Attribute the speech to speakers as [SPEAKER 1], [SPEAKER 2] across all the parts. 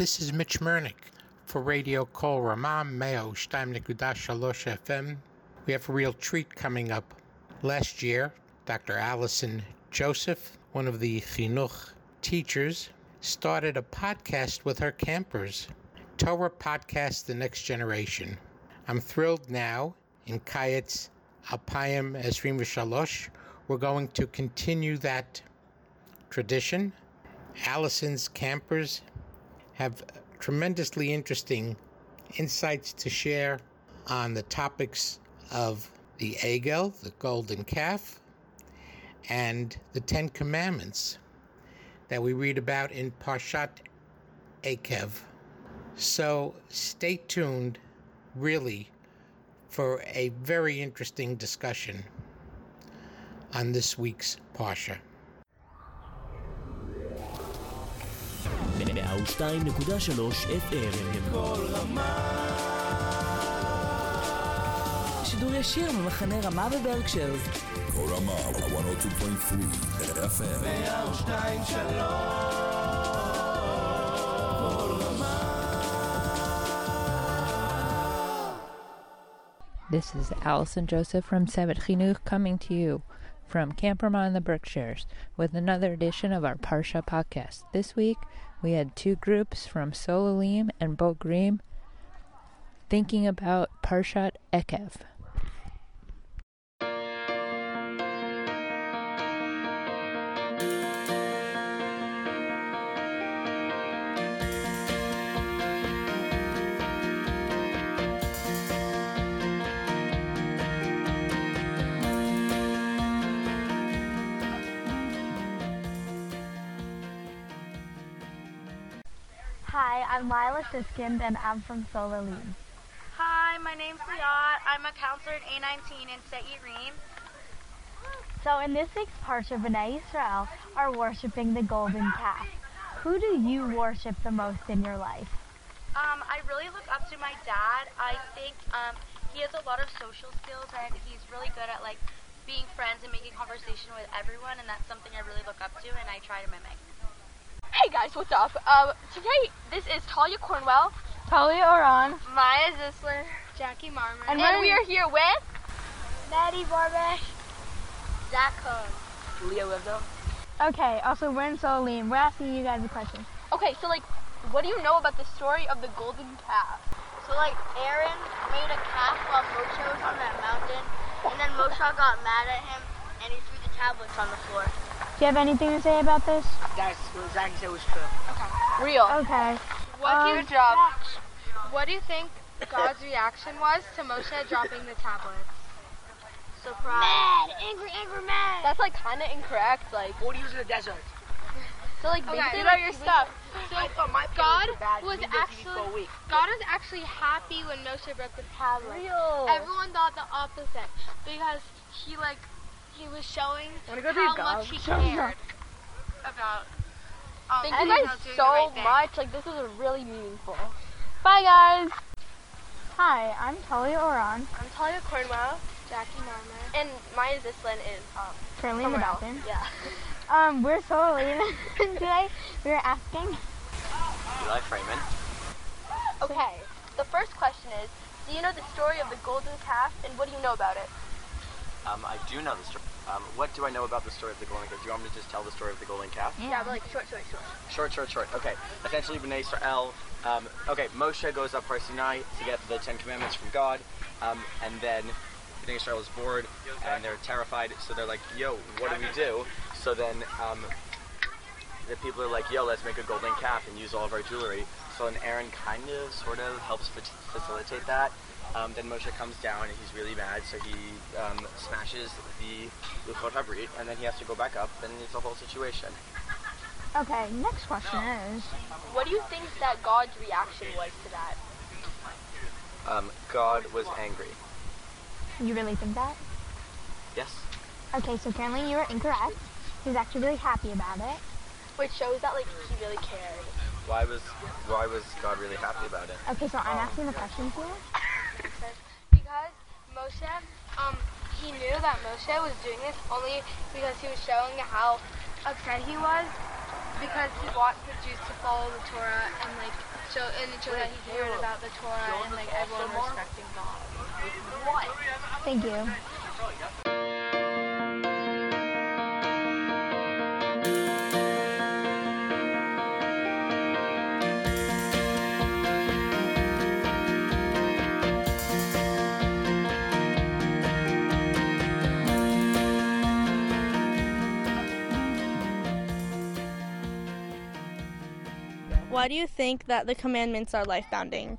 [SPEAKER 1] This is Mitch Mernick for Radio Kol Meo Shtaim Shalosh FM. We have a real treat coming up. Last year, Dr. Alison Joseph, one of the Chinuch teachers, started a podcast with her campers, Torah Podcast The Next Generation. I'm thrilled now in Kayitz Alpayim Esrim Shalosh. We're going to continue that tradition. Alison's campers have tremendously interesting insights to share on the topics of the Egel, the golden calf, and the Ten Commandments that we read about in Parshat Ekev. So stay tuned, really, for a very interesting discussion on this week's Parsha.
[SPEAKER 2] FM. כל רמה שידור ישיר ממחנה רמה כל רמה 102.3 FM.
[SPEAKER 3] This is Alison Joseph from Sabbath Chinuch coming to you from Camp Ramah in the Berkshires with another edition of our Parsha podcast. This week, we had two groups from Solellim and Bogrim thinking about Parshat Ekev.
[SPEAKER 4] And I'm from Solellim.
[SPEAKER 5] Hi, my name's Liat. I'm a counselor at A19 in Seirim.
[SPEAKER 4] So in this week's Parsha, Bnei Israel are worshiping the golden calf. Who do you worship the most in your life?
[SPEAKER 5] Um, I really look up to my dad. I think um, he has a lot of social skills and he's really good at like being friends and making conversation with everyone and that's something I really look up to and I try to mimic.
[SPEAKER 6] Hey guys, what's up? Um, today, this is Talia Cornwell,
[SPEAKER 4] Talia Oran,
[SPEAKER 5] Maya Zisler, Jackie Marmer,
[SPEAKER 6] and, and we are here with
[SPEAKER 5] Maddie Barbash, Zach Cohn,
[SPEAKER 6] Leo Livdo.
[SPEAKER 4] Okay, also we're in Solellim. We're asking you guys a question.
[SPEAKER 6] Okay, so like, what do you know about the story of the golden calf?
[SPEAKER 5] So like, Aaron made a calf while Moshe was on that mountain, and then Moshe got mad at him, and he threw the tablets on the floor.
[SPEAKER 4] Do you have anything to say about this?
[SPEAKER 7] That's what Zach said was true.
[SPEAKER 6] Okay. Real.
[SPEAKER 4] Okay.
[SPEAKER 5] What um,
[SPEAKER 6] do you, job.
[SPEAKER 5] What do you think God's reaction was to Moshe dropping the tablets?
[SPEAKER 6] Surprise.
[SPEAKER 5] Mad, angry, angry, mad.
[SPEAKER 6] That's like kind of incorrect. Like.
[SPEAKER 7] What do you use in the desert?
[SPEAKER 6] So like,
[SPEAKER 5] okay.
[SPEAKER 6] basically, about your stuff.
[SPEAKER 5] So God was actually God was actually happy when Moshe broke the tablets.
[SPEAKER 6] Real.
[SPEAKER 5] Everyone thought the opposite because he like he was showing how much he cared about. Um,
[SPEAKER 6] Thank you guys so right much. Like this was really meaningful. Bye guys.
[SPEAKER 4] Hi, I'm Talia Oran.
[SPEAKER 6] I'm Talia Cornwell.
[SPEAKER 5] Jackie Marmer.
[SPEAKER 6] And Maya Zislin is um,
[SPEAKER 4] currently in the bathroom.
[SPEAKER 6] Yeah.
[SPEAKER 4] um, we're solely today. We are asking.
[SPEAKER 8] Eli Freeman.
[SPEAKER 6] Okay. The first question is, do you know the story of the golden calf, and what do you know about it?
[SPEAKER 8] Um, I do know the story. Um, what do I know about the story of the golden calf? Do you want me to just tell the story of the golden calf?
[SPEAKER 6] Yeah, but like short, short, short.
[SPEAKER 8] Short, short, short. Okay. Essentially, Bnei Israel. Um, okay, Moshe goes up Har Sinai to get the Ten Commandments from God, um, and then Bnei Israel is bored and they're terrified. So they're like, "Yo, what do we do?" So then um, the people are like, "Yo, let's make a golden calf and use all of our jewelry." So then Aaron kind of, sort of helps facilitate that. Um, then Moshe comes down and he's really mad, so he um, smashes the Luchot Habrit, and then he has to go back up, and it's a whole situation.
[SPEAKER 4] Okay, next question is...
[SPEAKER 6] What do you think that God's reaction was to that?
[SPEAKER 8] Um, God was angry.
[SPEAKER 4] You really think that?
[SPEAKER 8] Yes.
[SPEAKER 4] Okay, so apparently you were incorrect. He was actually really happy about it.
[SPEAKER 6] Which shows that, like, he really cared.
[SPEAKER 8] Why was, why was God really happy about it?
[SPEAKER 4] Okay, so I'm asking the questions here.
[SPEAKER 5] Because Moshe, um, he knew that Moshe was doing this only because he was showing how upset he was because he wants the Jews to follow the Torah and like
[SPEAKER 9] show and it shows that he cared about the Torah and like everyone respecting God. What?
[SPEAKER 4] Thank you.
[SPEAKER 9] Why do you think that the commandments are life bounding?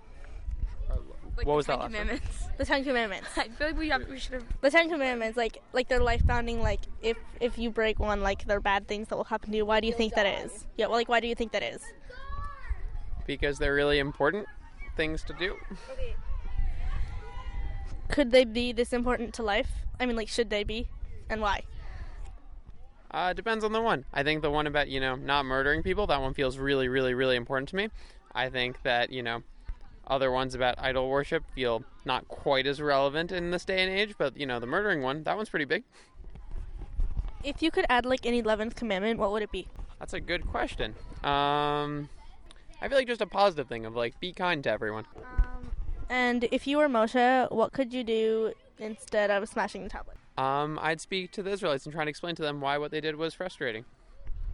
[SPEAKER 10] what was that last one?
[SPEAKER 9] Commandments. The Ten Commandments.
[SPEAKER 11] I feel like we, have, we should have.
[SPEAKER 9] The Ten Commandments, like like they're life bounding. Like if if you break one, like they're bad things that will happen to you. Why do you think that is? Yeah, well, like why do you think that is?
[SPEAKER 12] because they're really important things to do.
[SPEAKER 9] Could they be this important to life? I mean, like should they be, and why?
[SPEAKER 12] Uh, depends on the one. I think the one about, you know, not murdering people, that one feels really, really, really important to me. I think that, you know, other ones about idol worship feel not quite as relevant in this day and age, but, you know, the murdering one, that one's pretty big.
[SPEAKER 9] If you could add like an eleventh commandment, what would it be?
[SPEAKER 12] That's a good question. Um, I feel like just a positive thing of, like, be kind to everyone.
[SPEAKER 9] And if you were Moshe, what could you do instead of smashing the tablet?
[SPEAKER 12] Um, I'd speak to the Israelites and try to explain to them why what they did was frustrating.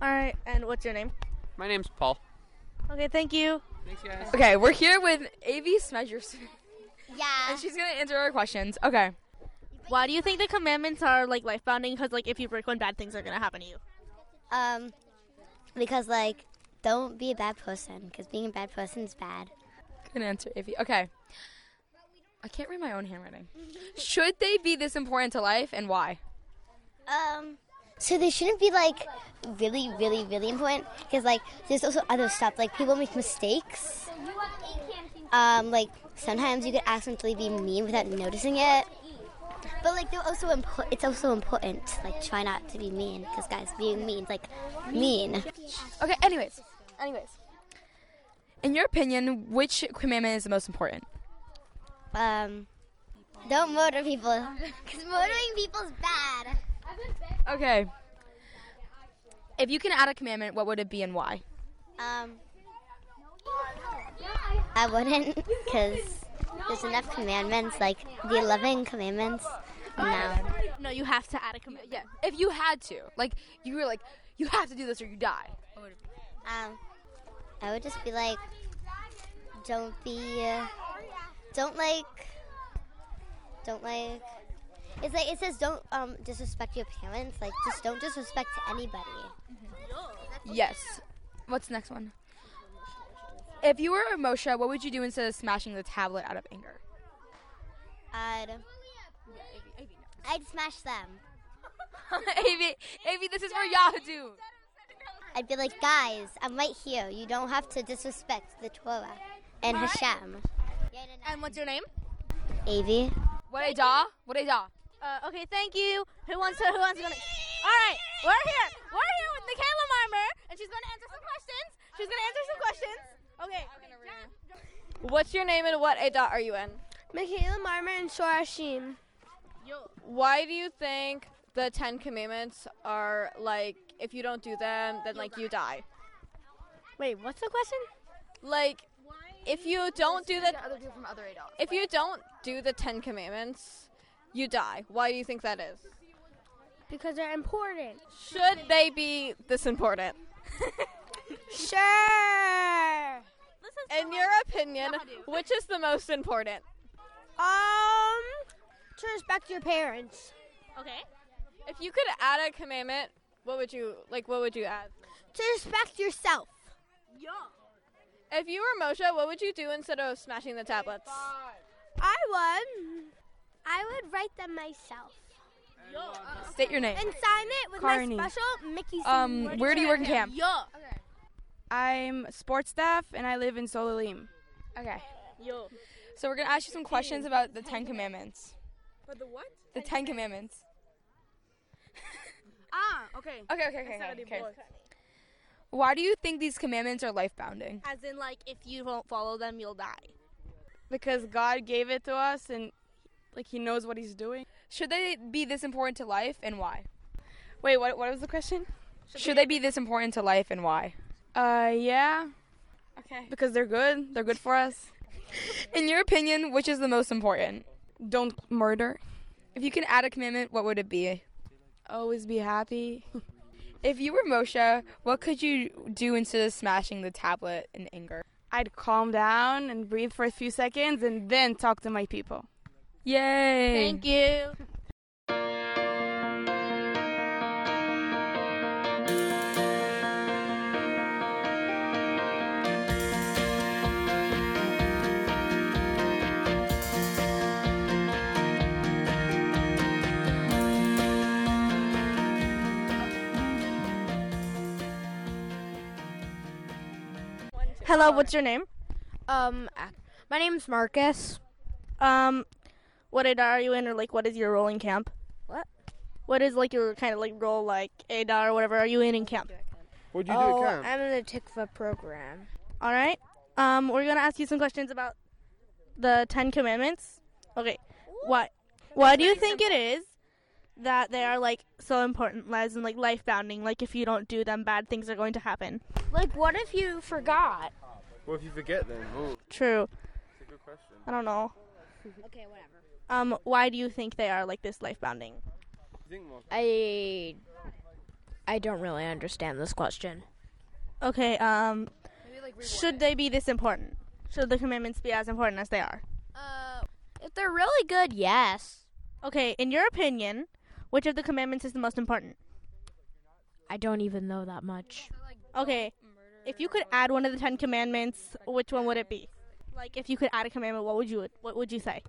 [SPEAKER 9] All right. And what's your name?
[SPEAKER 12] My name's Paul.
[SPEAKER 9] Okay. Thank you.
[SPEAKER 12] Thanks, guys.
[SPEAKER 11] Okay, we're here with Avi Smedgerson,
[SPEAKER 13] Yeah.
[SPEAKER 11] and she's gonna answer our questions. Okay.
[SPEAKER 9] Why do you think the commandments are like life bounding? Because like if you break one, bad things are gonna happen to you.
[SPEAKER 13] Um, because like, don't be a bad person. Because being a bad person is bad.
[SPEAKER 11] Good answer, Avi. Okay. I can't read my own handwriting. Should they be this important to life, and why?
[SPEAKER 13] Um, so they shouldn't be like really, really, really important. Because like, there's also other stuff. Like people make mistakes. Um, like sometimes you could accidentally be mean without noticing it. But like, they're also impo- it's also important. Like, try not to be mean. Because guys, being mean is like mean.
[SPEAKER 11] Okay. Anyways, anyways. In your opinion, which commandment is the most important?
[SPEAKER 13] Um, don't murder people. Because murdering people is bad.
[SPEAKER 11] Okay. If you can add a commandment, what would it be and why?
[SPEAKER 13] Um, I wouldn't, because there's enough commandments, like the 11 commandments. No.
[SPEAKER 9] No, you have to add a commandment.
[SPEAKER 11] Yeah. If you had to, like, you were like, you have to do this or you die.
[SPEAKER 13] Um, I would just be like, don't be, uh, don't like, don't like. It's like it says don't um disrespect your parents. Like just don't disrespect anybody.
[SPEAKER 11] Yes. What's the next one? If you were a Moshe, what would you do instead of smashing the tablet out of anger?
[SPEAKER 13] I'd I'd smash them.
[SPEAKER 11] Avi, Avi, this is for Yahoo.
[SPEAKER 13] I'd be like, guys, I'm right here. You don't have to disrespect the Torah and Hashem.
[SPEAKER 9] And what's your name?
[SPEAKER 13] Avi.
[SPEAKER 11] What a da? What a da?
[SPEAKER 9] Uh, okay, thank you. Who wants to? Who wants to? Go next? All right, we're here. We're here with Michaela Marmer, and she's going to answer some questions. She's going to answer some questions. Okay.
[SPEAKER 6] What's your name and what Ada are you in?
[SPEAKER 14] Michaela Marmer and Shorashim.
[SPEAKER 6] Why do you think the Ten Commandments are like, if you don't do them, then like you die?
[SPEAKER 14] Wait, what's the question?
[SPEAKER 6] Like, if you don't do the
[SPEAKER 11] other two from other adults.
[SPEAKER 6] if you don't do the Ten Commandments, you die. Why do you think that is?
[SPEAKER 14] Because they're important.
[SPEAKER 6] Should they be this important?
[SPEAKER 14] Sure.
[SPEAKER 6] In your opinion, which is the most important?
[SPEAKER 14] Um, to respect your parents.
[SPEAKER 9] Okay.
[SPEAKER 6] If you could add a commandment, what would you like? What would you add?
[SPEAKER 14] To respect yourself.
[SPEAKER 6] If you were Moshe, what would you do instead of smashing the tablets?
[SPEAKER 14] I would. I would write them myself. Yo.
[SPEAKER 11] State your name.
[SPEAKER 14] And sign it with
[SPEAKER 11] Carney.
[SPEAKER 14] my special Mickey.
[SPEAKER 11] Um, where do you work in camp?
[SPEAKER 9] Yeah.
[SPEAKER 15] I'm sports staff and I live in Solellim.
[SPEAKER 11] Okay.
[SPEAKER 9] Yo.
[SPEAKER 11] So we're gonna ask you some questions about the Ten Commandments.
[SPEAKER 15] For the what?
[SPEAKER 11] The Ten Commandments.
[SPEAKER 15] Ah, okay.
[SPEAKER 11] Okay, okay, okay,
[SPEAKER 15] That's
[SPEAKER 11] okay. okay. Why do you think these commandments are life bounding?
[SPEAKER 9] As in, like, if you don't follow them, you'll die.
[SPEAKER 15] Because God gave it to us and like he knows what he's doing.
[SPEAKER 11] Should they be this important to life and why?
[SPEAKER 15] Wait, what what was the question?
[SPEAKER 11] Should, they be this important to life and why?
[SPEAKER 15] Uh yeah. Okay. Because they're good. They're good for us.
[SPEAKER 11] In your opinion, which is the most important?
[SPEAKER 15] Don't murder.
[SPEAKER 11] If you could add a commandment, what would it be?
[SPEAKER 15] Always be happy.
[SPEAKER 11] If you were Moshe, what could you do instead of smashing the tablet in anger?
[SPEAKER 15] I'd calm down and breathe for a few seconds and then talk to my people.
[SPEAKER 11] Yay!
[SPEAKER 16] Thank you.
[SPEAKER 9] Hello, what's your name?
[SPEAKER 7] Um, ac- my name's Marcus.
[SPEAKER 9] Um, what ADAR are you in, or like, what is your role in camp?
[SPEAKER 7] What?
[SPEAKER 9] What is like your kind of like role, like ADAR or whatever? Are you in in camp?
[SPEAKER 7] What'd you oh, do at camp? I'm in the TIKVA program.
[SPEAKER 9] All right. Um, we're gonna ask you some questions about the Ten Commandments. Okay. What? Why do you think it is that they are like so important, as in like life bounding? Like if you don't do them, bad things are going to happen.
[SPEAKER 7] Like, what if you forgot?
[SPEAKER 17] What if you forget then? Ooh.
[SPEAKER 9] True.
[SPEAKER 17] That's a good question.
[SPEAKER 9] I don't know.
[SPEAKER 7] okay, whatever.
[SPEAKER 9] Um, why do you think they are like this life bounding?
[SPEAKER 7] I I don't really understand this question.
[SPEAKER 9] Okay. Um, should they be this important? Should the commandments be as important as they are?
[SPEAKER 7] Uh, if they're really good, yes.
[SPEAKER 9] Okay. In your opinion, which of the commandments is the most important?
[SPEAKER 7] I don't even know that much.
[SPEAKER 9] Okay. If you could add one of the Ten Commandments, which one would it be? Like, if you could add a commandment, what would you what would you say?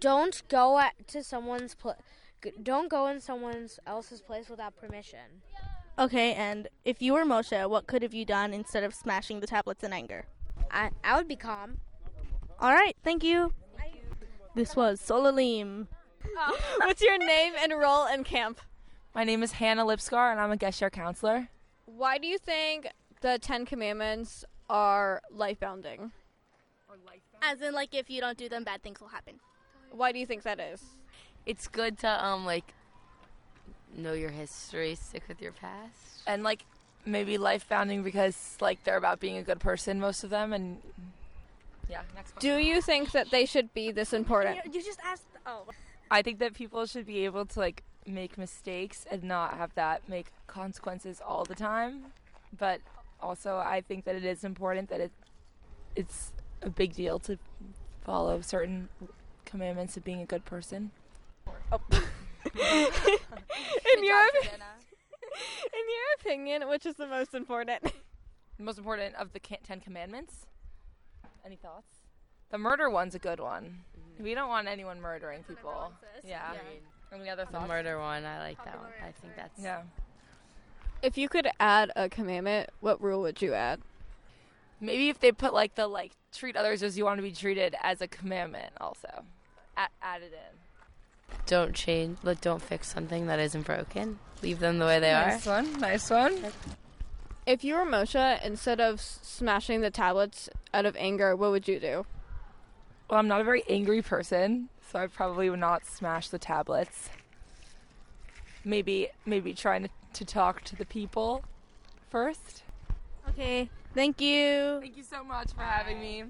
[SPEAKER 7] Don't go at, to someone's pl- Don't go in someone else's place without permission.
[SPEAKER 9] Okay, and if you were Moshe, what could have you done instead of smashing the tablets in anger?
[SPEAKER 7] I I would be calm.
[SPEAKER 9] All right, thank you. This was
[SPEAKER 12] Solellim. What's your name and role in camp?
[SPEAKER 18] My name is Hannah Lipscar, and I'm a Gesher counselor.
[SPEAKER 12] Why do you think the Ten Commandments are life bounding?
[SPEAKER 9] As in, like, if you don't do them, bad things will happen.
[SPEAKER 12] Why do you think that is?
[SPEAKER 19] It's good to um like know your history, stick with your past.
[SPEAKER 18] and like maybe life bounding because like they're about being a good person most of them and yeah next question.
[SPEAKER 12] Do you think that they should be this important?
[SPEAKER 9] You just asked. Oh.
[SPEAKER 18] I think that people should be able to like make mistakes and not have that make consequences all the time. But also i think that it is important that it it's a big deal to follow certain commandments of being a good person. Oh.
[SPEAKER 12] in your in your opinion, which is the most important?
[SPEAKER 18] the most important of the ten commandments? Any thoughts? The murder one's a good one we don't want anyone murdering people yeah any other
[SPEAKER 19] The
[SPEAKER 18] thoughts
[SPEAKER 19] murder one, I like that one. I think that's
[SPEAKER 18] yeah
[SPEAKER 12] If you could add a commandment, what rule would you add?
[SPEAKER 18] maybe if they put like the like treat others as you want to be treated as a commandment also a- added in
[SPEAKER 19] Don't change. Like, don't fix something that isn't broken. Leave them the way they
[SPEAKER 18] nice
[SPEAKER 19] are.
[SPEAKER 18] Nice one nice one
[SPEAKER 12] If you were Moshe, instead of s- smashing the tablets out of anger, what would you do?
[SPEAKER 18] Well, I'm not a very angry person, so I probably would not smash the tablets. Maybe, maybe trying to, to talk to the people first.
[SPEAKER 9] Okay. Thank you.
[SPEAKER 18] Thank you so much for having me.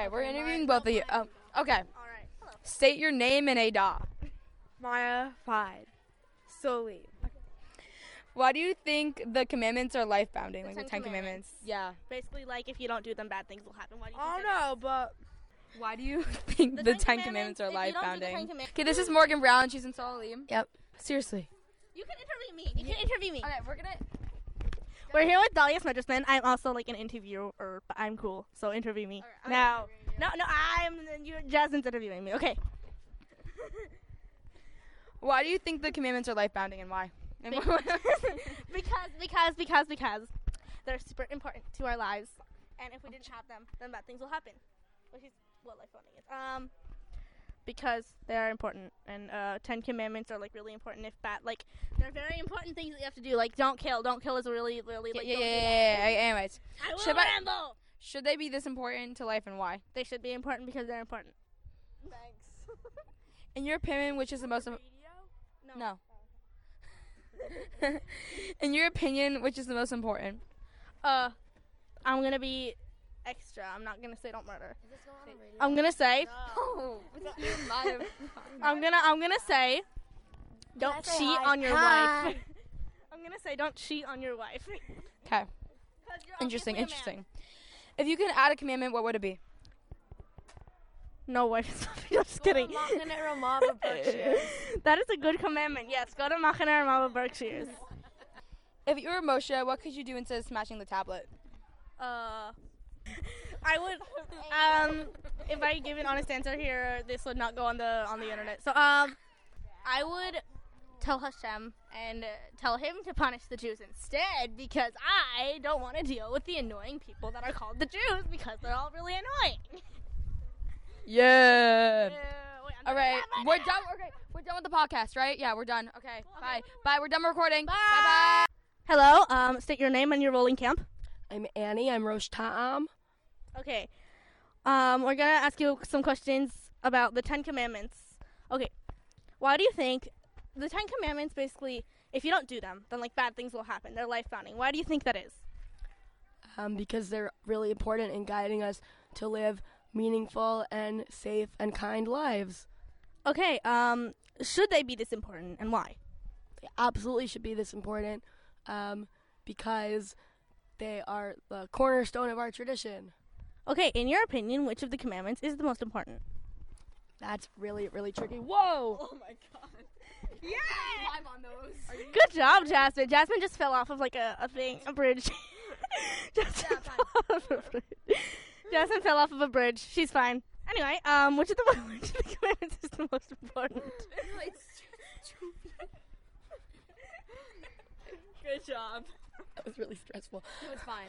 [SPEAKER 11] Okay, we're interviewing both of you. Um, okay. All right. Hello. State your name and ADA.
[SPEAKER 15] Maya Fide. Solellim.
[SPEAKER 11] Why do you think the commandments are life bounding, like the Ten Commandments?
[SPEAKER 9] Yeah. Basically, like if you don't do them, bad things will happen. Why do you
[SPEAKER 15] I
[SPEAKER 9] think
[SPEAKER 15] don't know, but
[SPEAKER 11] Why do you think the,
[SPEAKER 9] The
[SPEAKER 11] Ten,
[SPEAKER 9] Ten
[SPEAKER 11] Commandments,
[SPEAKER 9] Commandments,
[SPEAKER 11] are life
[SPEAKER 9] don't do the Ten
[SPEAKER 11] bounding? Okay, this is Morgan Brown. She's in Solellim.
[SPEAKER 19] Yep. Seriously.
[SPEAKER 9] You can interview me. You can interview me.
[SPEAKER 11] Okay, we're gonna.
[SPEAKER 9] We're here with Dahlia Smedgersman. I'm also like an interviewer, but I'm cool. So interview me now. No, no, I'm. You, Jasmine's interviewing me. Okay.
[SPEAKER 11] Why do you think the commandments are life bounding, and why? And
[SPEAKER 9] Be- because, because, because, because they're super important to our lives, and if we didn't have them, then bad things will happen. Which is what life bounding is. Um, because they are important, and uh, Ten Commandments are like really important. If bad, like they're very important things that you have to do. Like don't kill. Don't kill is really, really like.
[SPEAKER 20] yeah, yeah, yeah, yeah, yeah. Anyways,
[SPEAKER 9] I will
[SPEAKER 20] should, I- should they be this important to life and why?
[SPEAKER 9] They should be important because they're important. Thanks.
[SPEAKER 20] In your opinion, which is the most? Im- no. In your opinion, which is the most important?
[SPEAKER 9] Uh, I'm gonna be extra. I'm not gonna say don't murder. I'm gonna say. I'm gonna I'm gonna say. Don't
[SPEAKER 21] say
[SPEAKER 9] cheat
[SPEAKER 21] hi?
[SPEAKER 9] on your
[SPEAKER 21] Hi.
[SPEAKER 9] wife. I'm gonna say don't cheat on your wife.
[SPEAKER 20] Okay. Interesting, interesting. If you could add a commandment, what would it be?
[SPEAKER 9] No wife. I'm just kidding. that is a good commandment. Yes, go to Machane Ramava Berkshires.
[SPEAKER 20] If you were Moshe, what could you do instead of smashing the tablet?
[SPEAKER 9] Uh, I would. Um, if I give an honest answer here, this would not go on the on the internet. So um, I would tell Hashem and uh, tell him to punish the Jews instead because I don't want to deal with the annoying people that are called the Jews because they're all really annoying.
[SPEAKER 20] Yeah. All right, we're done. Okay, we're done with the podcast, right? Yeah, we're done. Okay, bye. Bye. We're done recording. Bye. Bye.
[SPEAKER 9] Hello. Um, state your name and your rolling camp.
[SPEAKER 22] I'm Annie. I'm Rosh Ta'am.
[SPEAKER 9] Okay. Um, we're gonna ask you some questions about the Ten Commandments. Okay. Why do you think the Ten Commandments basically, if you don't do them, then like bad things will happen? They're life bounding. Why do you think that is?
[SPEAKER 22] Um, because they're really important in guiding us to live meaningful and safe and kind lives.
[SPEAKER 9] Okay. Um, should they be this important, and why?
[SPEAKER 22] They absolutely should be this important um, because they are the cornerstone of our tradition.
[SPEAKER 9] Okay. In your opinion, which of the commandments is the most important?
[SPEAKER 22] That's really, really tricky. Whoa!
[SPEAKER 20] Oh my god. Yeah. Climb on those.
[SPEAKER 9] Good job, Jasmine. Jasmine just fell off of like a, a thing, a bridge. Jasmine, fell off of a bridge. Jasmine fell off of a bridge. She's fine. Anyway, um, which of the which of the commandments is the most important?
[SPEAKER 20] Good job.
[SPEAKER 22] That was really stressful.
[SPEAKER 20] It was fine.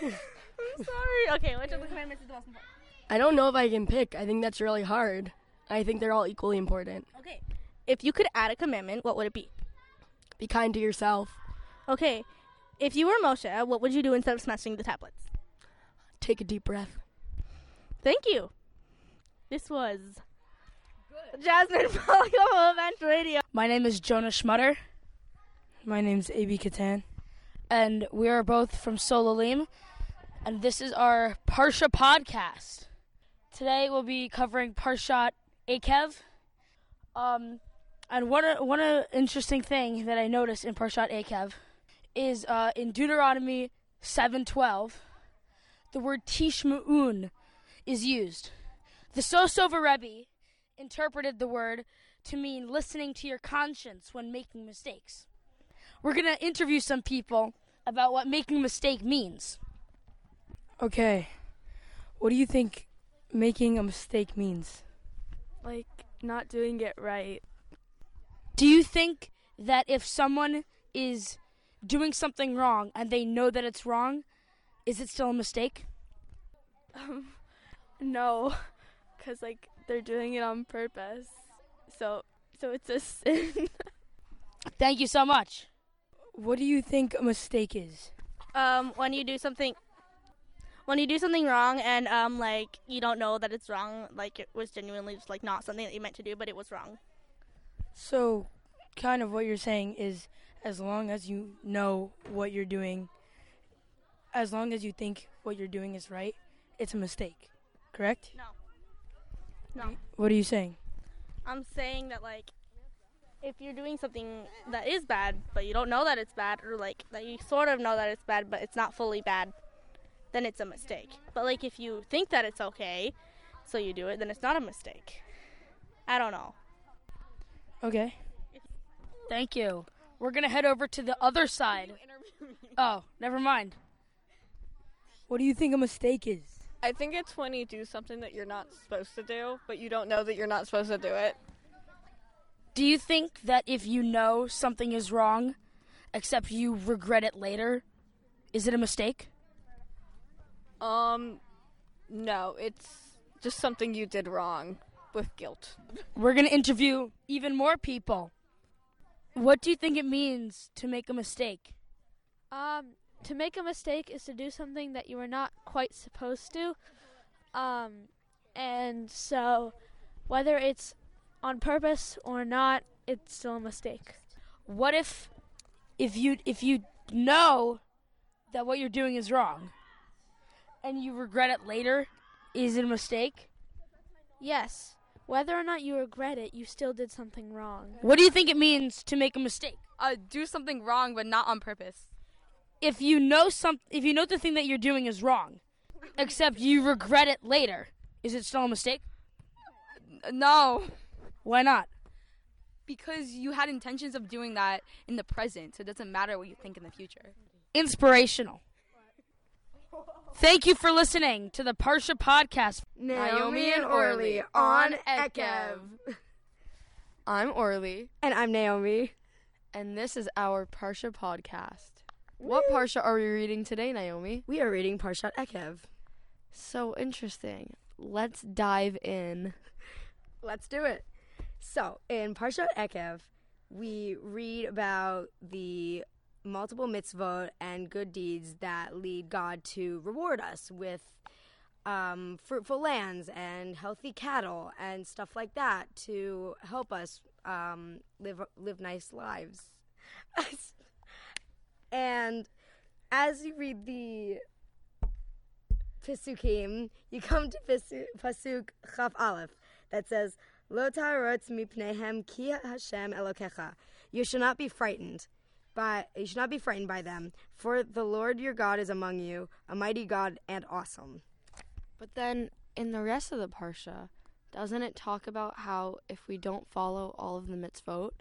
[SPEAKER 9] I'm sorry. Okay, which of the commandments is the most important?
[SPEAKER 22] I don't know if I can pick. I think that's really hard. I think they're all equally important.
[SPEAKER 9] Okay. If you could add a commandment, what would it be?
[SPEAKER 22] Be kind to yourself.
[SPEAKER 9] Okay. If you were Moshe, what would you do instead of smashing the tablets?
[SPEAKER 22] Take a deep breath.
[SPEAKER 9] Thank you. This was Jasmine Polygo Event Radio.
[SPEAKER 23] My name is Jonah Schmutter. My name's AB Katan. And we are both from Solellim. And this is our Parsha podcast. Today we'll be covering Parshat Ekev. Um, and one one interesting thing that I noticed in Parshat Ekev is uh, in Deuteronomy 7:12, the word Tishma'un is used. The Sosova Rebbe interpreted the word to mean listening to your conscience when making mistakes. We're going to interview some people about what making a mistake means.
[SPEAKER 24] Okay. What do you think making a mistake means?
[SPEAKER 6] Like not doing it right.
[SPEAKER 23] Do you think that if someone is doing something wrong and they know that it's wrong, is it still a mistake?
[SPEAKER 6] Um, no, because like they're doing it on purpose. So so it's a sin.
[SPEAKER 23] Thank you so much.
[SPEAKER 24] What do you think a mistake is?
[SPEAKER 9] Um, when you do something, when you do something wrong and um, like you don't know that it's wrong, like it was genuinely just like not something that you meant to do, but it was wrong.
[SPEAKER 24] So, kind of what you're saying is as long as you know what you're doing, as long as you think what you're doing is right, it's a mistake. Correct?
[SPEAKER 9] No. No.
[SPEAKER 24] What are you saying?
[SPEAKER 9] I'm saying that like if you're doing something that is bad, but you don't know that it's bad, or like that you sort of know that it's bad, but it's not fully bad, then it's a mistake. But like if you think that it's okay, so you do it, then it's not a mistake. I don't know.
[SPEAKER 24] Okay.
[SPEAKER 23] Thank you. We're going to head over to the other side. Oh, never mind.
[SPEAKER 24] What do you think a mistake is?
[SPEAKER 6] I think it's when you do something that you're not supposed to do, but you don't know that you're not supposed to do it.
[SPEAKER 23] Do you think that if you know something is wrong, except you regret it later, is it a mistake?
[SPEAKER 6] Um, no, it's just something you did wrong.
[SPEAKER 25] with guilt.
[SPEAKER 23] We're going to interview even more people. What do you think it means to make a mistake?
[SPEAKER 15] Um, to make a mistake is to do something that you were not quite supposed to. Um, and so whether it's on purpose or not, it's still a mistake.
[SPEAKER 23] What if if you if you know that what you're doing is wrong and you regret it later, is it a mistake?
[SPEAKER 15] Yes. Whether or not you regret it, you still did something wrong.
[SPEAKER 23] What do you think it means to make a mistake?
[SPEAKER 20] Uh, do something wrong, but not on purpose.
[SPEAKER 23] If you know some, if you know the thing that you're doing is wrong, except you regret it later, is it still a mistake?
[SPEAKER 20] No.
[SPEAKER 23] Why not?
[SPEAKER 20] Because you had intentions of doing that in the present, so it doesn't matter what you think in the future.
[SPEAKER 23] Inspirational. Thank you for listening to the Parsha podcast.
[SPEAKER 20] Naomi and Orly on Ekev. I'm Orly.
[SPEAKER 26] And I'm Naomi.
[SPEAKER 20] And this is our Parsha podcast. What Parsha are we reading today, Naomi?
[SPEAKER 26] We are reading Parshat Ekev.
[SPEAKER 20] So interesting. Let's dive in.
[SPEAKER 26] Let's do it. So, in Parshat Ekev, we read about the multiple mitzvot and good deeds that lead God to reward us with um, fruitful lands and healthy cattle and stuff like that to help us um, live live nice lives. and as you read the Pesukim, you come to Pasuk Chaf Aleph that says, Lo tarot mipnehem ki Hashem Elokecha. You shall not be frightened, but you should not be frightened by them, for the Lord your God is among you, a mighty God and awesome.
[SPEAKER 20] But then in the rest of the parsha, doesn't it talk about how if we don't follow all of the mitzvot,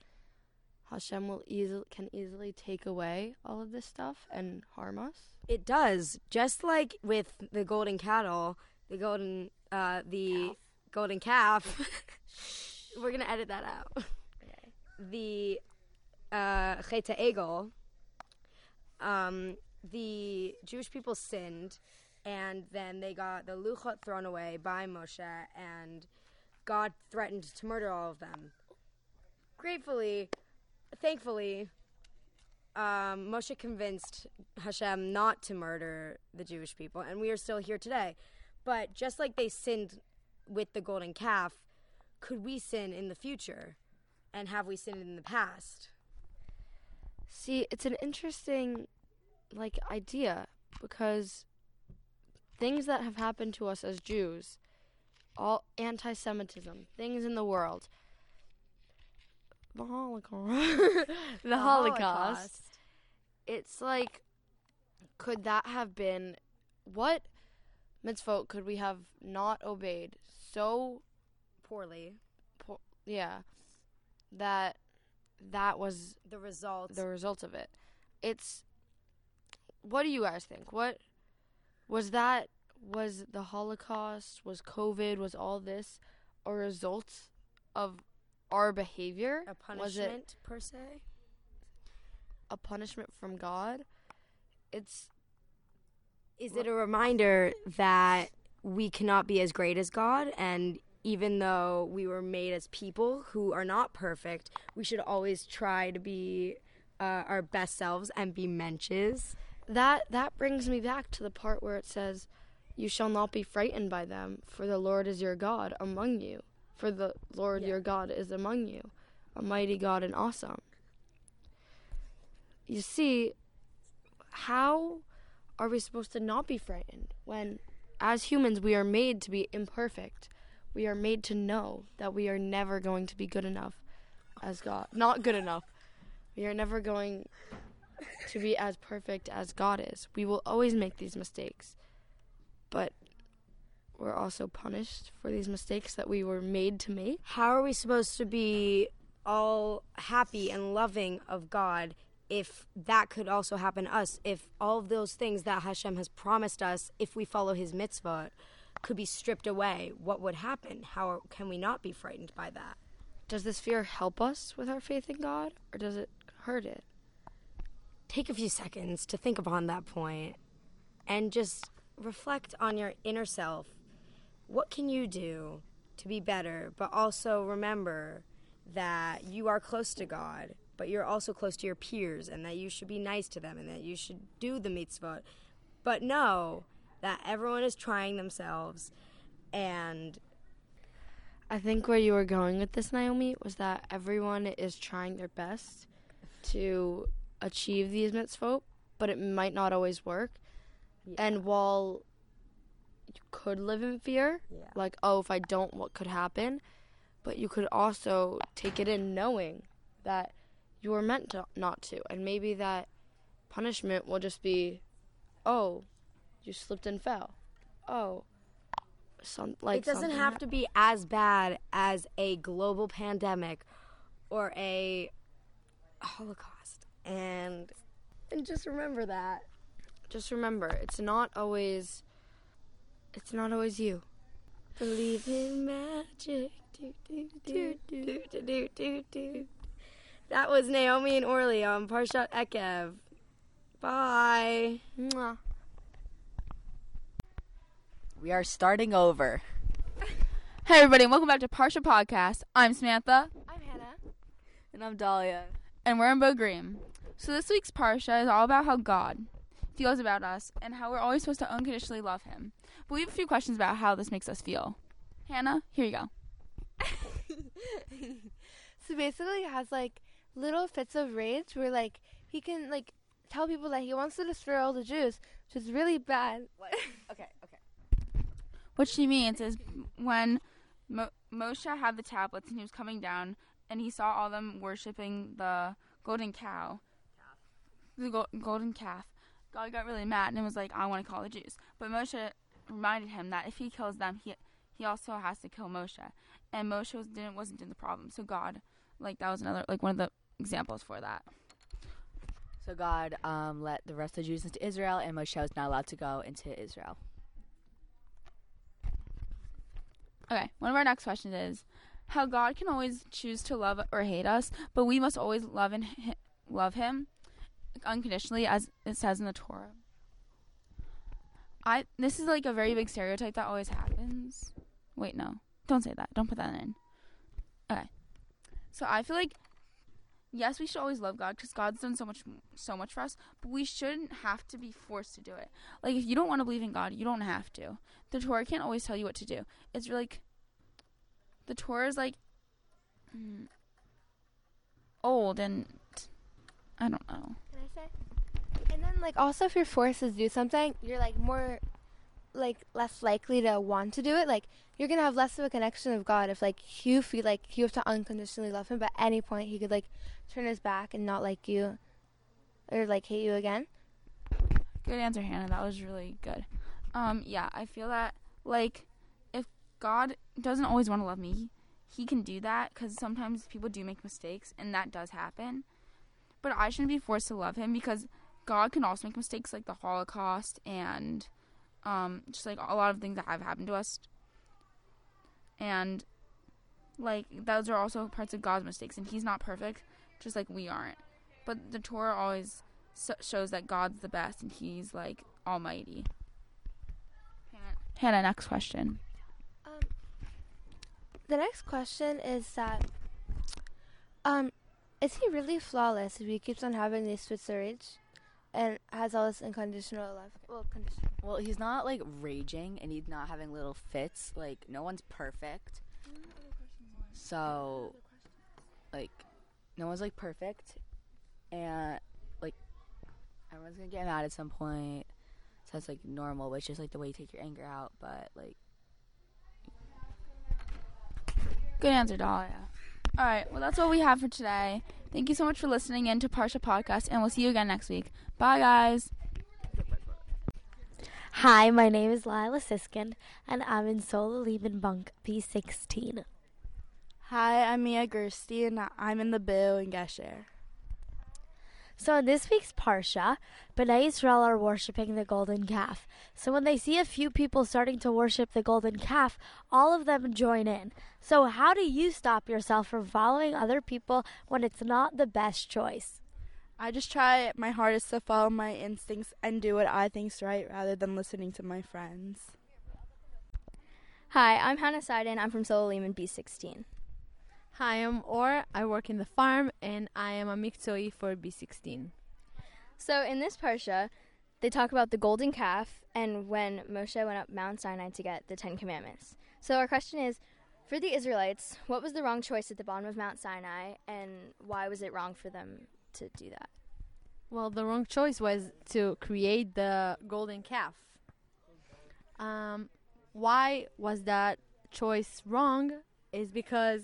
[SPEAKER 20] Hashem will easily can easily take away all of this stuff and harm us?
[SPEAKER 26] It does, just like with the golden cattle, the golden, uh, the calf. Golden calf. We're gonna edit that out. Okay. The uh, Cheta Egel, um, the Jewish people sinned, and then they got the Luchot thrown away by Moshe, and God threatened to murder all of them. Gratefully, thankfully, um, Moshe convinced Hashem not to murder the Jewish people, and we are still here today. But just like they sinned with the golden calf, could we sin in the future? And have we sinned in the past?
[SPEAKER 20] See, it's an interesting like idea because things that have happened to us as Jews, all anti-Semitism, things in the world, the Holocaust, the, the Holocaust, Holocaust. It's like, could that have been what mitzvot could we have not obeyed so
[SPEAKER 26] poorly?
[SPEAKER 20] Po- yeah, that that was
[SPEAKER 26] the result.
[SPEAKER 20] The result of it. It's. What do you guys think? What was that? Was the Holocaust? Was COVID? Was all this a result of our behavior?
[SPEAKER 26] A punishment per se.
[SPEAKER 20] A punishment from God. It's.
[SPEAKER 26] Is it a reminder that we cannot be as great as God and even though we were made as people who are not perfect, we should always try to be uh, our best selves and be menches.
[SPEAKER 20] That that brings me back to the part where it says, "You shall not be frightened by them, for the Lord is your God among you. For the Lord yeah. your God is among you, a mighty God and awesome." You see, how are we supposed to not be frightened when, as humans, we are made to be imperfect? we are made to know that we are never going to be good enough as God. Not good enough. We are never going to be as perfect as God is. We will always make these mistakes. But we're also punished for these mistakes that we were made to make.
[SPEAKER 26] How are we supposed to be all happy and loving of God if that could also happen to us? If all of those things that Hashem has promised us, if we follow His mitzvah, could be stripped away, what would happen? How can we not be frightened by that?
[SPEAKER 20] Does this fear help us with our faith in God, or does it hurt it?
[SPEAKER 26] Take a few seconds to think upon that point and just reflect on your inner self. What can you do to be better, but also remember that you are close to God, but you're also close to your peers, and that you should be nice to them, and that you should do the mitzvot. But know that everyone is trying themselves, and
[SPEAKER 20] I think where you were going with this, Naomi, was that everyone is trying their best to achieve these mitzvot, but it might not always work. And while you could live in fear,
[SPEAKER 26] Yeah.
[SPEAKER 20] like, oh, if I don't, what could happen? But you could also take it in knowing that you were meant to not to. And maybe that punishment will just be, oh, you slipped and fell. Oh, some like
[SPEAKER 26] it doesn't have to be as bad as a global pandemic or a holocaust and and just remember that
[SPEAKER 20] just remember it's not always it's not always you
[SPEAKER 26] believe in magic do, do, do, do, do, do, do, do. That was naomi and orly on parshat ekev bye
[SPEAKER 20] Mwah.
[SPEAKER 27] We are starting over.
[SPEAKER 25] Hey everybody, and welcome back to Parsha Podcast. I'm Samantha.
[SPEAKER 6] I'm Hannah.
[SPEAKER 27] And I'm Dahlia.
[SPEAKER 25] And we're in Bogrim. So this week's Parsha is all about how God feels about us and how we're always supposed to unconditionally love him. But we have a few questions about how this makes us feel. Hannah, here you go.
[SPEAKER 6] So basically, he has like little fits of rage where like he can like tell people that he wants to destroy all the Jews, which is really bad.
[SPEAKER 27] okay, okay.
[SPEAKER 25] What she means is when Mo- Moshe had the tablets and he was coming down and he saw all them worshiping the golden cow, the go- golden calf. God got really mad and was like, "I want to call the Jews." But Moshe reminded him that if he kills them, he he also has to kill Moshe, and Moshe was, didn't wasn't in the problem. So God, like that was another like one of the examples for that.
[SPEAKER 27] So God um, let the rest of the Jews into Israel, and Moshe was not allowed to go into Israel.
[SPEAKER 25] Okay, one of our next questions is how God can always choose to love or hate us, but we must always love and hi- love Him unconditionally, as it says in the Torah. I this is like a very big stereotype that always happens. Wait, no, don't say that. Don't put that in. Okay, so I feel like yes, we should always love God because God's done so much, so much for us. But we shouldn't have to be forced to do it. Like if you don't want to believe in God, you don't have to. The Torah can't always tell you what to do. It's like the Torah is like mm, old and I don't know.
[SPEAKER 6] Can I say? And then like also if you're forced to do something, you're like more like less likely to want to do it. Like you're gonna have less of a connection with God if like you feel like you have to unconditionally love him, but at any point he could like turn his back and not like you or like hate you again.
[SPEAKER 25] Good answer, Hannah. That was really good. Um, yeah, I feel that like if God doesn't always want to love me, He can do that because sometimes people do make mistakes, and that does happen. But I shouldn't be forced to love Him because God can also make mistakes, like the Holocaust and um, just like a lot of things that have happened to us. And like those are also parts of God's mistakes, and He's not perfect, just like we aren't. But the Torah always so- shows that God's the best and He's like Almighty. Hannah, Hannah next question.
[SPEAKER 6] The next question is that um is he really flawless if he keeps on having these fits of rage and has all this unconditional love? Well, conditional.
[SPEAKER 27] Well, he's not like raging and he's not having little fits. Like, no one's perfect. So, like, no one's like perfect. And, like, everyone's gonna get mad at some point. So that's like normal, which is like the way you take your anger out. But, like,
[SPEAKER 25] Good answer, Dahlia. All right, well, that's all we have for today. Thank you so much for listening in to Parsha Podcast, and we'll see you again next week. Bye, guys.
[SPEAKER 28] Hi, my name is Lila Siskind, and I'm in Sola Lehman Bunk P16.
[SPEAKER 9] Hi, I'm Mia Gerstein. I'm in the Bill in Gesher.
[SPEAKER 28] So in this week's Parsha, Bnei Israel are worshiping the golden calf. So when they see a few people starting to worship the golden calf, all of them join in. So how do you stop yourself from following other people when it's not the best choice?
[SPEAKER 9] I just try my hardest to follow my instincts and do what I think's right rather than listening to my friends.
[SPEAKER 29] Hi, I'm Hannah Seiden. I'm from Solo Lehman B16.
[SPEAKER 30] Hi, I'm Or. I work in the farm and I am a Miktoi for B16.
[SPEAKER 29] So in this parsha, they talk about the golden calf and when Moshe went up Mount Sinai to get the Ten Commandments. So our question is, for the Israelites, what was the wrong choice at the bottom of Mount Sinai, and why was it wrong for them to do that?
[SPEAKER 30] Well, the wrong choice was to create the golden calf. Um, why was that choice wrong? Is because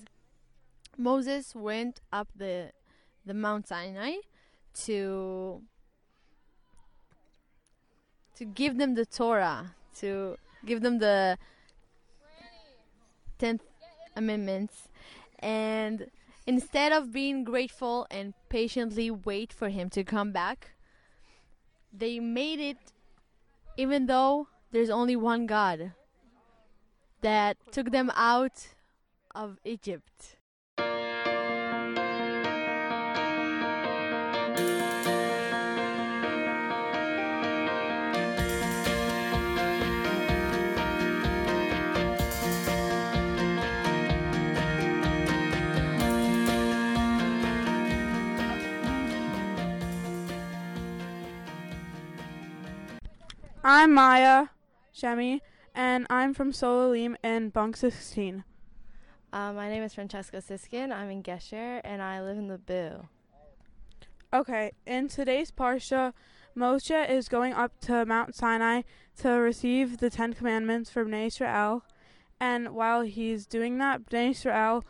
[SPEAKER 30] Moses went up the the Mount Sinai to to give them the Torah, to give them the tenth amendments, and instead of being grateful and patiently wait for him to come back, they made it even though there's only one God that took them out of Egypt.
[SPEAKER 31] I'm Maya Shemi, and I'm from Solellim in Bunk 16.
[SPEAKER 32] Uh, my name is Francesca Siskin. I'm in Gesher, and I live in the Boo.
[SPEAKER 31] Okay, in today's Parsha, Moshe is going up to Mount Sinai to receive the Ten Commandments from Bnei Israel, and while he's doing that, Bnei Israel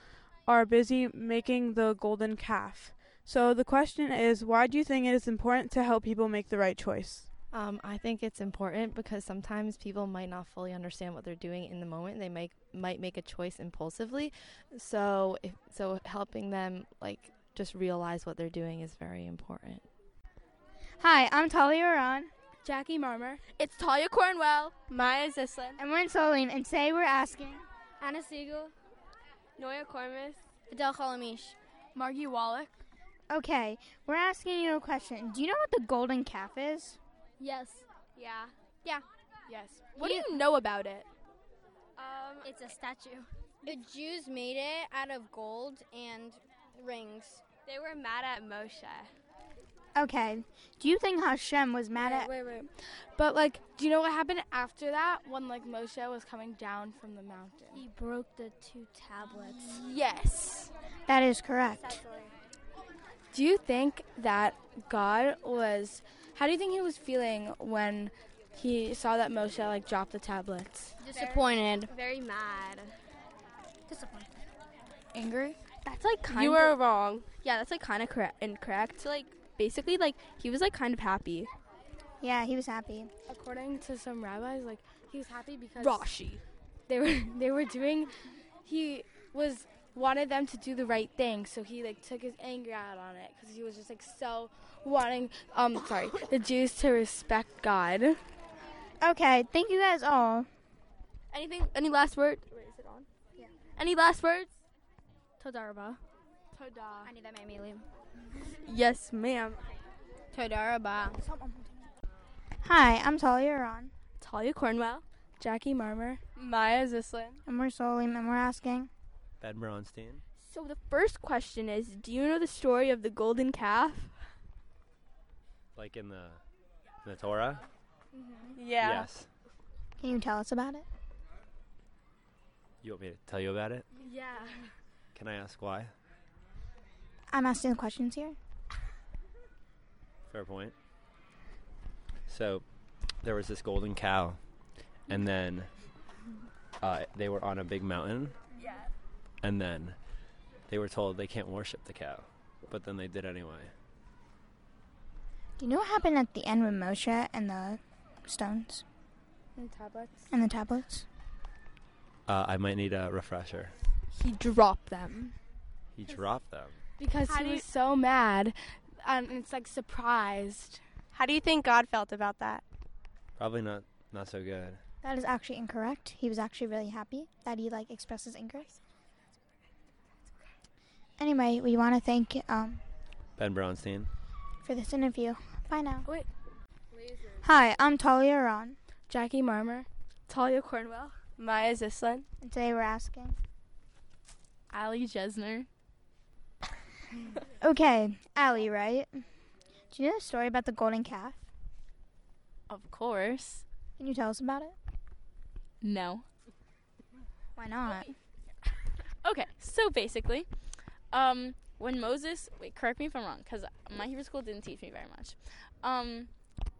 [SPEAKER 31] are busy making the golden calf. So the question is, why do you think it is important to help people make the right choice?
[SPEAKER 32] Um, I think it's important because sometimes people might not fully understand what they're doing in the moment. They might might make a choice impulsively. So if, so helping them like just realize what they're doing is very important.
[SPEAKER 4] Hi, I'm Talia Aran. Jackie Marmer.
[SPEAKER 5] It's Talia Cornwell.
[SPEAKER 4] Maya Zislin. And we're in Solene, and today we're asking
[SPEAKER 33] Anna Siegel. Noya Kormis.
[SPEAKER 5] Adele Chalamish.
[SPEAKER 33] Margie Wallach.
[SPEAKER 4] Okay, we're asking you a question. Do you know what the golden calf is?
[SPEAKER 33] Yes.
[SPEAKER 5] Yeah. Yeah.
[SPEAKER 33] Yes.
[SPEAKER 5] What do you know about it?
[SPEAKER 33] Um, it's a statue.
[SPEAKER 13] The Jews made it out of gold and rings.
[SPEAKER 33] They were mad at Moshe.
[SPEAKER 4] Okay. Do you think Hashem was mad
[SPEAKER 33] wait,
[SPEAKER 4] at?
[SPEAKER 33] Wait, wait. But like, do you know what happened after that? When like Moshe was coming down from the mountain. He broke the two tablets.
[SPEAKER 4] Yes. That is correct.
[SPEAKER 6] Do you think that God was? How do you think he was feeling when he saw that Moshe like dropped the tablets?
[SPEAKER 13] Disappointed.
[SPEAKER 33] Very mad.
[SPEAKER 5] Disappointed.
[SPEAKER 6] Angry?
[SPEAKER 9] That's like kind of.
[SPEAKER 33] You were wrong.
[SPEAKER 9] Yeah, that's like kind of correct. Incorrect. So like basically, like he was like kind of happy.
[SPEAKER 4] Yeah, he was happy.
[SPEAKER 6] According to some rabbis, like he was happy because
[SPEAKER 9] Rashi.
[SPEAKER 6] they were they were doing. He was wanted them to do the right thing, so he like took his anger out on it because he was just like so wanting um sorry the Jews to respect God.
[SPEAKER 4] Okay, thank you guys all.
[SPEAKER 9] Anything? Any last words? Wait, is it on? Yeah. Any last words? Todarba.
[SPEAKER 33] Toda.
[SPEAKER 13] I need that mammy leave.
[SPEAKER 9] Yes, ma'am.
[SPEAKER 13] Todaraba.
[SPEAKER 4] Hi, I'm Talia Aran.
[SPEAKER 9] Talia Cornwell.
[SPEAKER 6] Jackie Marmer.
[SPEAKER 33] Maya Zislin.
[SPEAKER 4] And we're Solim, and we're asking.
[SPEAKER 34] Ben Bronstein.
[SPEAKER 9] So the first question is, do you know the story of the golden calf?
[SPEAKER 34] Like in the in the Torah?
[SPEAKER 33] Yeah.
[SPEAKER 34] Yes.
[SPEAKER 4] Can you tell us about it?
[SPEAKER 34] You want me to tell you about it?
[SPEAKER 9] Yeah.
[SPEAKER 34] Can I ask why?
[SPEAKER 4] I'm asking the questions here.
[SPEAKER 34] Fair point. So, there was this golden cow, and then uh, they were on a big mountain.
[SPEAKER 33] Yeah.
[SPEAKER 34] And then they were told they can't worship the cow, but then they did anyway.
[SPEAKER 4] Do you know what happened at the end with Moshe and the stones
[SPEAKER 6] And tablets.
[SPEAKER 4] and the tablets?
[SPEAKER 34] Uh, I might need a refresher.
[SPEAKER 9] He dropped them.
[SPEAKER 34] He dropped them.
[SPEAKER 6] Because
[SPEAKER 9] How
[SPEAKER 6] he was so mad, and it's like surprised.
[SPEAKER 9] How do you think God felt about that?
[SPEAKER 34] Probably not not so good.
[SPEAKER 4] That is actually incorrect. He was actually really happy that he like expressed his anger. Anyway, we want to thank um
[SPEAKER 34] Ben Bronstein.
[SPEAKER 4] for this interview. Bye now.
[SPEAKER 9] Wait.
[SPEAKER 4] Hi, I'm Talia Ron,
[SPEAKER 6] Jackie Marmer.
[SPEAKER 9] Talia Cornwell.
[SPEAKER 6] Maya Zislin.
[SPEAKER 4] And today we're asking.
[SPEAKER 9] Ali Jesner.
[SPEAKER 4] Okay, Allie, right? Do you know the story about the golden calf?
[SPEAKER 9] Of course.
[SPEAKER 4] Can you tell us about it?
[SPEAKER 9] No.
[SPEAKER 4] Why not?
[SPEAKER 9] Okay, so basically, um, when Moses, wait, correct me if I'm wrong, because my Hebrew school didn't teach me very much. Um,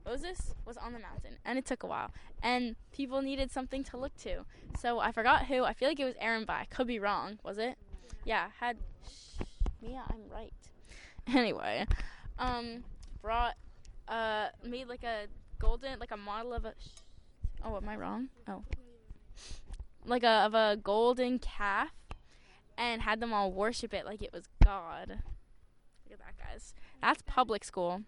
[SPEAKER 9] Moses was on the mountain, and it took a while, and people needed something to look to. So I forgot who. I feel like it was Aaron, but I could be wrong. Was it? Yeah, had. Shh, Mia, I'm right. Anyway, um, brought, uh, made like a golden, like a model of a. Sh- oh, am I wrong? Oh, like a of a golden calf, and had them all worship it like it was God. Look at that, guys. That's public school.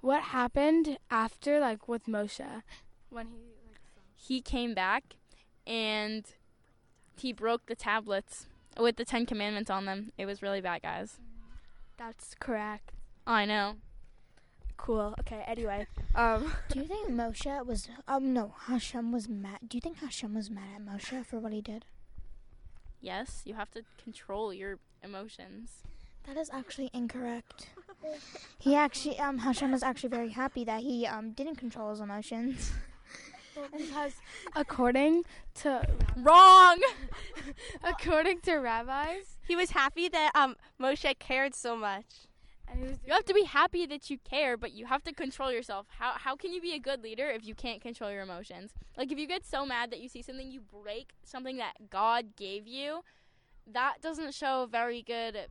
[SPEAKER 6] What happened after, like, with Moshe? When he.
[SPEAKER 9] like, he came back and he broke the tablets with the Ten Commandments on them. It was really bad, guys.
[SPEAKER 6] That's correct.
[SPEAKER 9] I know.
[SPEAKER 6] Cool. Okay, anyway. Um,
[SPEAKER 4] Do you think Moshe was um no Hashem was mad? Do you think Hashem was mad at Moshe for what he did?
[SPEAKER 9] Yes, you have to control your emotions.
[SPEAKER 4] That is actually incorrect. He actually um Hashem was actually very happy that he um didn't control his emotions.
[SPEAKER 6] because according to
[SPEAKER 9] wrong,
[SPEAKER 6] according to rabbis,
[SPEAKER 35] He was happy that um Moshe cared so much.
[SPEAKER 6] And was
[SPEAKER 9] You have to be happy that you care, but you have to control yourself. How how can you be a good leader if you can't control your emotions? Like if you get so mad that you see something you break something that God gave you, that doesn't show very good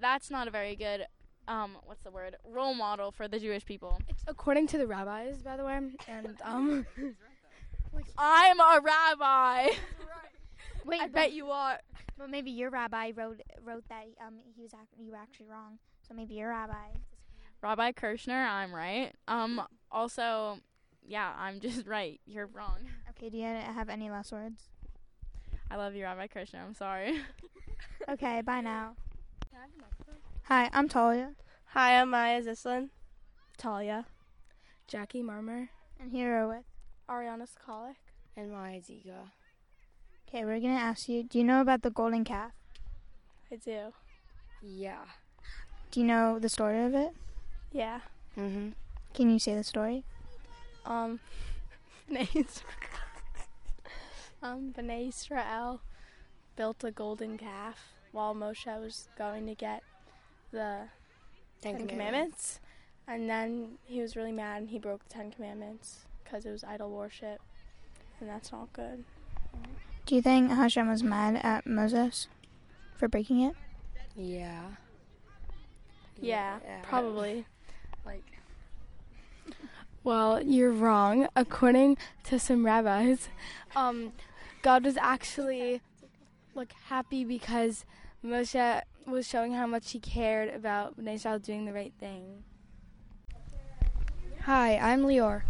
[SPEAKER 9] that's not a very good um what's the word? role model for the Jewish people.
[SPEAKER 6] It's according to the rabbis, by the way, and um, like,
[SPEAKER 9] I'm a rabbi.
[SPEAKER 4] Wait,
[SPEAKER 9] I bet you are.
[SPEAKER 4] But maybe your rabbi wrote wrote that um he was you were actually wrong. So maybe your rabbi.
[SPEAKER 9] Rabbi Kirshner, I'm right. Um also yeah, I'm just right. You're wrong.
[SPEAKER 4] Okay, do you have any last words?
[SPEAKER 9] I love you, Rabbi Kirshner. I'm sorry.
[SPEAKER 4] Okay, bye now. Hi, I'm Talia.
[SPEAKER 35] Hi, I'm Maya Zislin.
[SPEAKER 6] Talia, Jackie Marmer,
[SPEAKER 4] And here are with.
[SPEAKER 6] Ariana Skalik.
[SPEAKER 36] And Maya Ziga.
[SPEAKER 4] Okay, we're gonna ask you. Do you know about the golden calf?
[SPEAKER 6] I do.
[SPEAKER 36] Yeah.
[SPEAKER 4] Do you know the story of it?
[SPEAKER 6] Yeah.
[SPEAKER 36] Mm-hmm.
[SPEAKER 4] Can you say the story?
[SPEAKER 6] Um, B'nai Israel. um, B'nai Israel built a golden calf while Moshe was going to get the
[SPEAKER 36] Ten
[SPEAKER 6] Ten,
[SPEAKER 36] Commandments.
[SPEAKER 6] Commandments. And then he was really mad and he broke the Ten Commandments because it was idol worship. And that's not good.
[SPEAKER 4] Do you think Hashem was mad at Moses for breaking it?
[SPEAKER 36] Yeah.
[SPEAKER 6] Yeah,
[SPEAKER 36] Yeah.
[SPEAKER 6] probably. Like. Well, you're wrong. According to some rabbis, um, God was actually like happy because Moshe was showing how much he cared about Bnei Israel doing the right thing.
[SPEAKER 37] Hi, I'm Lior.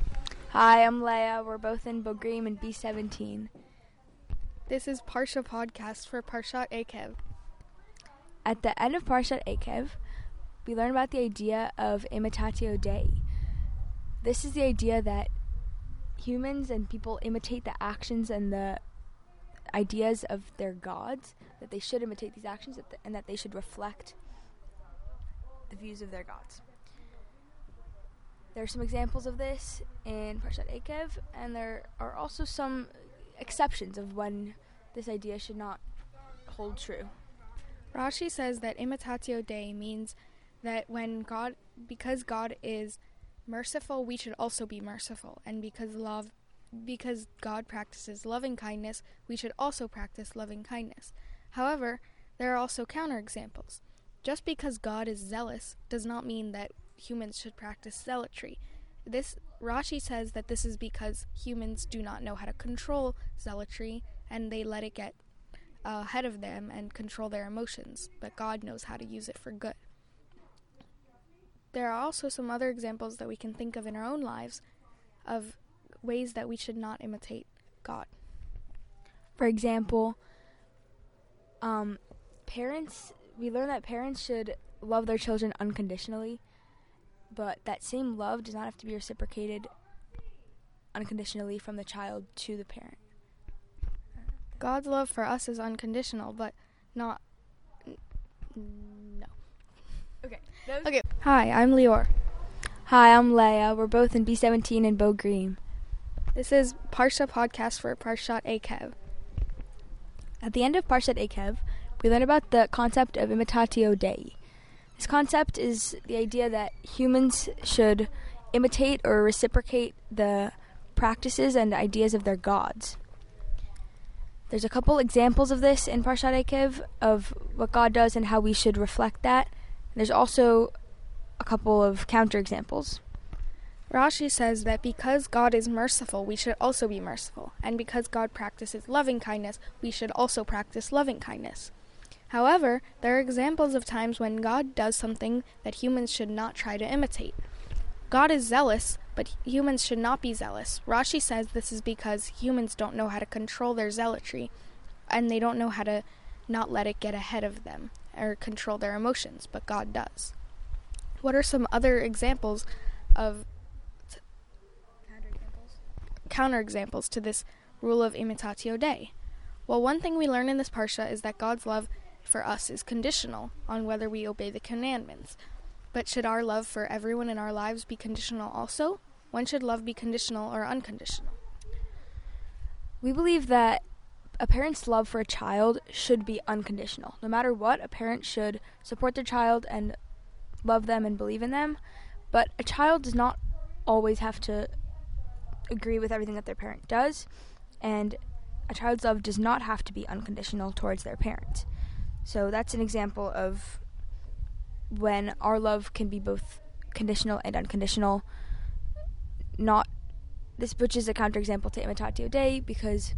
[SPEAKER 11] Hi, I'm Leia. We're both in Bogrim and B17.
[SPEAKER 37] This is Parsha Podcast for Parshat Ekev.
[SPEAKER 11] At the end of Parshat Ekev, we learn about the idea of imitatio Dei. This is the idea that humans and people imitate the actions and the ideas of their gods, that they should imitate these actions and that they should reflect the views of their gods. There are some examples of this in Parshat Ekev, and there are also some exceptions of when this idea should not hold true.
[SPEAKER 37] Rashi says that imitatio Dei means that when God, because God is merciful, we should also be merciful, and because love, because God practices loving kindness, we should also practice loving kindness. However, there are also counterexamples. Just because God is zealous does not mean that humans should practice zealotry. This Rashi says that this is because humans do not know how to control zealotry and they let it get uh, ahead of them and control their emotions, but God knows how to use it for good. There are also some other examples that we can think of in our own lives of ways that we should not imitate God.
[SPEAKER 11] For example, um, parents, we learn that parents should love their children unconditionally, but that same love does not have to be reciprocated unconditionally from the child to the parent.
[SPEAKER 37] God's love for us is unconditional, but not. n- No.
[SPEAKER 11] Okay.
[SPEAKER 37] Okay. Hi, I'm Lior.
[SPEAKER 11] Hi, I'm Leia. We're both in B17 and Bogrim.
[SPEAKER 37] This is Parsha podcast for Parshat Ekev.
[SPEAKER 11] At the end of Parshat Ekev, we learn about the concept of imitatio Dei. This concept is the idea that humans should imitate or reciprocate the practices and ideas of their gods. There's a couple examples of this in Parshat Ekev of what God does and how we should reflect that. There's also a couple of counterexamples.
[SPEAKER 37] Rashi says that because God is merciful, we should also be merciful, and because God practices loving kindness, we should also practice loving kindness. However, there are examples of times when God does something that humans should not try to imitate. God is zealous, but humans should not be zealous. Rashi says this is because humans don't know how to control their zealotry, and they don't know how to not let it get ahead of them or control their emotions, but God does. What are some other examples of counterexamples to this rule of imitatio Dei? Well, one thing we learn in this parsha is that God's love for us is conditional on whether we obey the commandments. But should our love for everyone in our lives be conditional also? When should love be conditional or unconditional?
[SPEAKER 11] We believe that a parent's love for a child should be unconditional. No matter what, a parent should support their child and love them and believe in them. But a child does not always have to agree with everything that their parent does, and a child's love does not have to be unconditional towards their parent. So that's an example of when our love can be both conditional and unconditional. Not this, which is a counterexample to imitatio Dei, because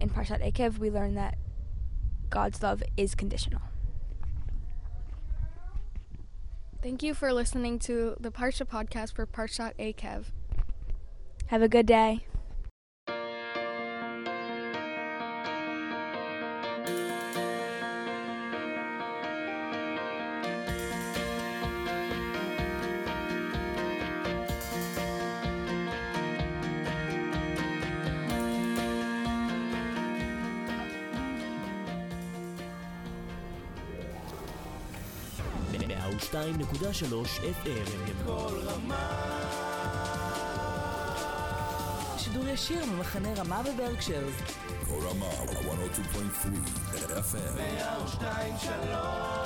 [SPEAKER 11] in Parshat Ekev we learn that God's love is conditional.
[SPEAKER 37] Thank you for listening to the Parsha podcast for Parshat Ekev.
[SPEAKER 11] Have a good day.
[SPEAKER 38] FM. כל רמה.
[SPEAKER 39] שידור ישיר ממחנה רמה בברקשיירס.
[SPEAKER 40] כל רמה, 102.3 FM.
[SPEAKER 38] 102 שלוש